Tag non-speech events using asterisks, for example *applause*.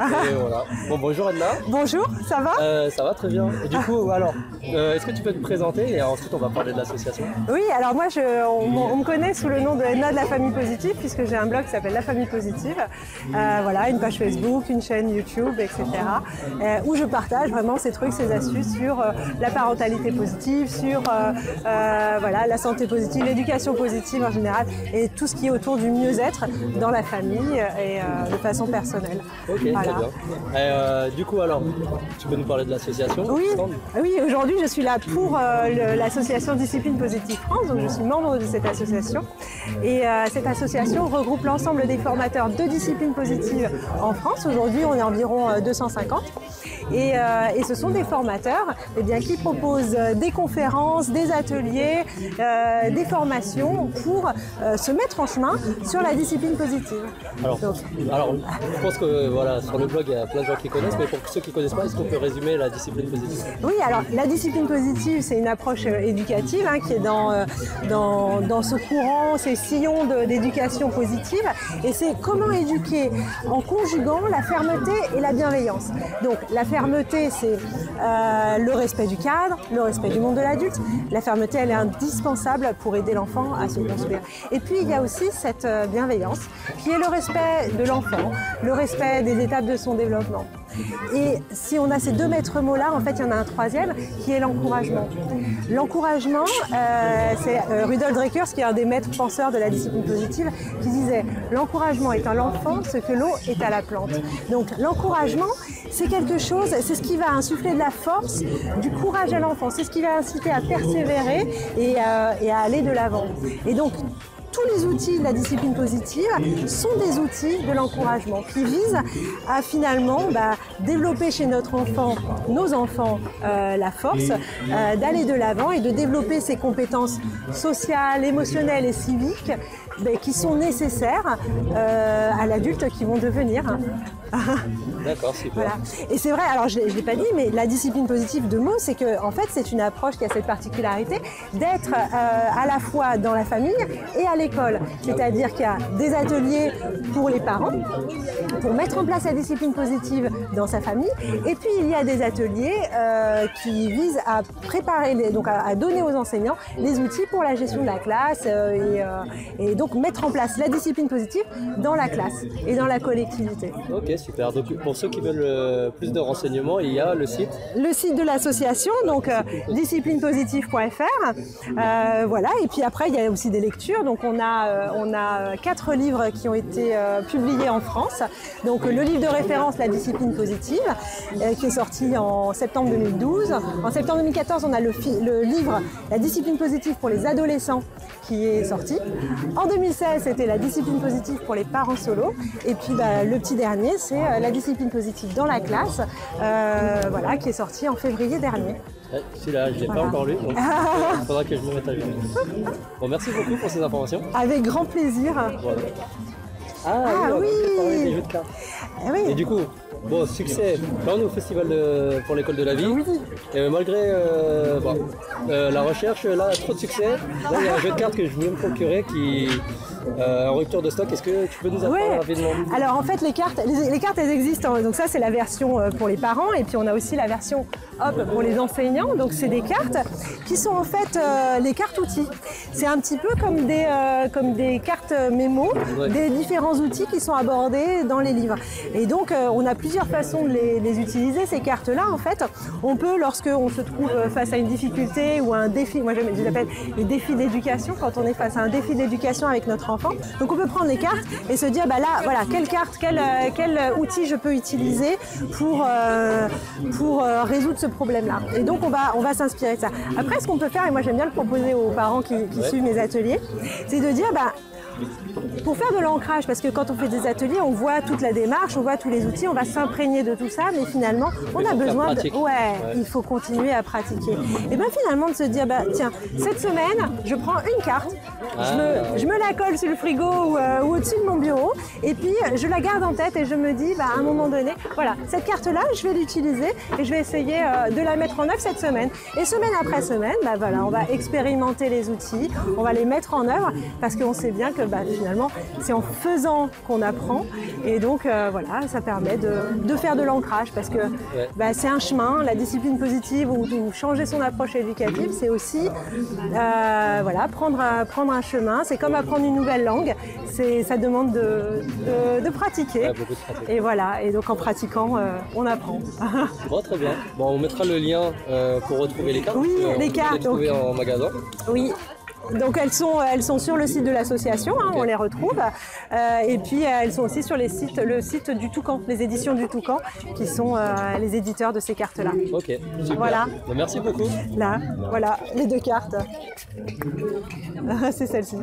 Et *laughs* voilà. Bon, bonjour Edna. Bonjour, ça va? Euh, ça va très bien. Et du coup, alors, euh, est-ce que tu peux te présenter et ensuite on va parler de l'association? Oui, alors moi, je, on, on me connaît sous le nom de Edna de la famille positive, puisque j'ai un blog qui s'appelle La famille positive. Euh, voilà, une page Facebook, une chaîne YouTube, etc. où je partage vraiment ces trucs, ces astuces sur la parentalité positive, sur voilà, la santé positive, l'éducation positive en général, et tout ce qui est autour du mieux-être dans la famille et de façon personnelle. Voilà. Très bien. Et, euh, du coup, alors, tu peux nous parler de l'association Oui, Stand oui aujourd'hui je suis là pour euh, l'association Discipline Positive France, donc je suis membre de cette association. Et euh, cette association regroupe l'ensemble des formateurs de discipline positive en France. Aujourd'hui on est environ euh, 250. Et, et ce sont des formateurs eh bien, qui proposent des conférences, des ateliers, des formations pour se mettre en chemin sur la discipline positive. Alors, Donc, alors, je pense que voilà, sur le blog, il y a plein de gens qui connaissent, mais pour ceux qui ne connaissent pas, est-ce qu'on peut résumer la discipline positive? Oui, alors la discipline positive, c'est une approche euh, éducative hein, qui est dans, euh, dans, dans ce courant, ces sillons d'éducation positive. Et c'est comment éduquer en conjuguant la fermeté et la bienveillance. Donc la fermeté, c'est euh, le respect du cadre, le respect du monde de l'adulte. La fermeté, elle est indispensable pour aider l'enfant à se construire. Et puis il y a aussi cette bienveillance qui est le respect de l'enfant, le respect des étapes de son développement. Et si on a ces deux maîtres mots-là, en fait, il y en a un troisième qui est l'encouragement. L'encouragement, euh, c'est euh, Rudolf Dreckers, qui est un des maîtres penseurs de la discipline positive, qui disait l'encouragement est à l'enfant ce que l'eau est à la plante. Donc l'encouragement, c'est quelque chose, c'est ce qui va insuffler de la force, du courage à l'enfant, c'est ce qui va inciter à persévérer et, et à aller de l'avant. Et donc tous les outils de la discipline positive sont des outils de l'encouragement qui visent à finalement bah, développer chez notre enfant, nos enfants, euh, la force euh, d'aller de l'avant et de développer ces compétences sociales, émotionnelles et civiques bah, qui sont nécessaires euh, à l'adulte qui vont devenir. *laughs* D'accord, super. Voilà. Et c'est vrai, alors je ne l'ai pas dit, mais la discipline positive de mots, c'est que en fait, c'est une approche qui a cette particularité d'être euh, à la fois dans la famille et à l'école. C'est-à-dire qu'il y a des ateliers pour les parents, pour mettre en place la discipline positive dans sa famille, et puis il y a des ateliers euh, qui visent à préparer, les, donc à, à donner aux enseignants les outils pour la gestion de la classe euh, et, et donc mettre en place la discipline positive dans la classe et dans la collectivité. Ok, super. Donc, pour ceux qui veulent euh, plus de renseignements, il y a le site. le site de l'association, donc euh, disciplinepositive.fr. Euh, voilà, et puis après, il y a aussi des lectures. Donc, on a, on a quatre livres qui ont été publiés en France. Donc, le livre de référence, La discipline positive, qui est sorti en septembre 2012. En septembre 2014, on a le, le livre La discipline positive pour les adolescents, qui est sorti. En 2016, c'était La discipline positive pour les parents solo. Et puis, bah, le petit dernier, c'est euh, La discipline positive dans la classe, euh, voilà, qui est sorti en février dernier. Ouais, Celui-là, je ne l'ai pas encore lu, donc il faudra que je me mette à lire. Bon, merci beaucoup pour ces informations. Avec grand plaisir. Voilà. Ah, Ah oui, oui. des jeux de cartes. Eh oui. Et du coup, bon, succès. Là, on est au festival de- pour l'école de la vie. Oui. Et malgré euh, euh, la recherche, là, trop de succès. Là, il y a un jeu de cartes que je voulais me procurer qui en rupture de stock. Est-ce que tu peux nous en parler Ouais. rapidement? Alors en fait les cartes, les, les cartes elles existent. hein. Donc ça c'est la version euh, pour les parents et puis on a aussi la version hop pour les enseignants. Donc c'est des cartes qui sont en fait euh, les cartes outils. C'est un petit peu comme des euh, comme des cartes mémo, Ouais. des différents outils qui sont abordés dans les livres. Et donc euh, on a plusieurs façons de les, les utiliser ces cartes là. En fait, on peut lorsque on se trouve face à une difficulté ou à un défi, moi je je les appelle les défis d'éducation quand on est face à un défi d'éducation avec notre enfant. Donc on peut prendre les cartes et se dire bah là voilà quelle carte, quel, euh, quel outil je peux utiliser pour euh, pour euh, résoudre ce problème-là. Et donc on va on va s'inspirer de ça. Après ce qu'on peut faire et moi j'aime bien le proposer aux parents qui, qui Ouais. suivent mes ateliers, c'est de dire bah pour faire de l'ancrage, parce que quand on fait des ateliers, on voit toute la démarche, on voit tous les outils, on va s'imprégner de tout ça, mais finalement, on a besoin de. Ouais, Ouais. il faut continuer à pratiquer. Et bien finalement, de se dire, bah, tiens, cette semaine, je prends une carte, je, Ah. me, je me la colle sur le frigo ou, euh, ou au-dessus de mon bureau, et puis je la garde en tête et je me dis, bah, à un moment donné, voilà, cette carte-là, je vais l'utiliser et je vais essayer euh, de la mettre en œuvre cette semaine. Et semaine après semaine, bah, voilà, on va expérimenter les outils, on va les mettre en œuvre, parce qu'on sait bien que bah, finalement, c'est en faisant qu'on apprend. Et donc, euh, voilà, ça permet de, de faire de l'ancrage parce que bah, c'est un chemin. La discipline positive ou, ou changer son approche éducative, c'est aussi euh, voilà, prendre, un, prendre un chemin. C'est comme apprendre une nouvelle langue. Ça demande de, de, de pratiquer. Ouais. Et voilà, et donc en pratiquant, euh, on apprend. *laughs* Bon, très bien. Bon, on mettra le lien pour retrouver les cartes. Oui, les cartes, Les trouver en magasin. oui. Donc elles sont, elles sont sur le site de l'association, hein, on les retrouve. Euh, et puis euh, elles sont aussi sur les sites, le site du Toucan, les éditions du Toucan, qui sont euh, les éditeurs de ces cartes-là. Ok, super. Voilà. Bon, merci beaucoup. Là, voilà, les deux cartes. *laughs* C'est celle-ci.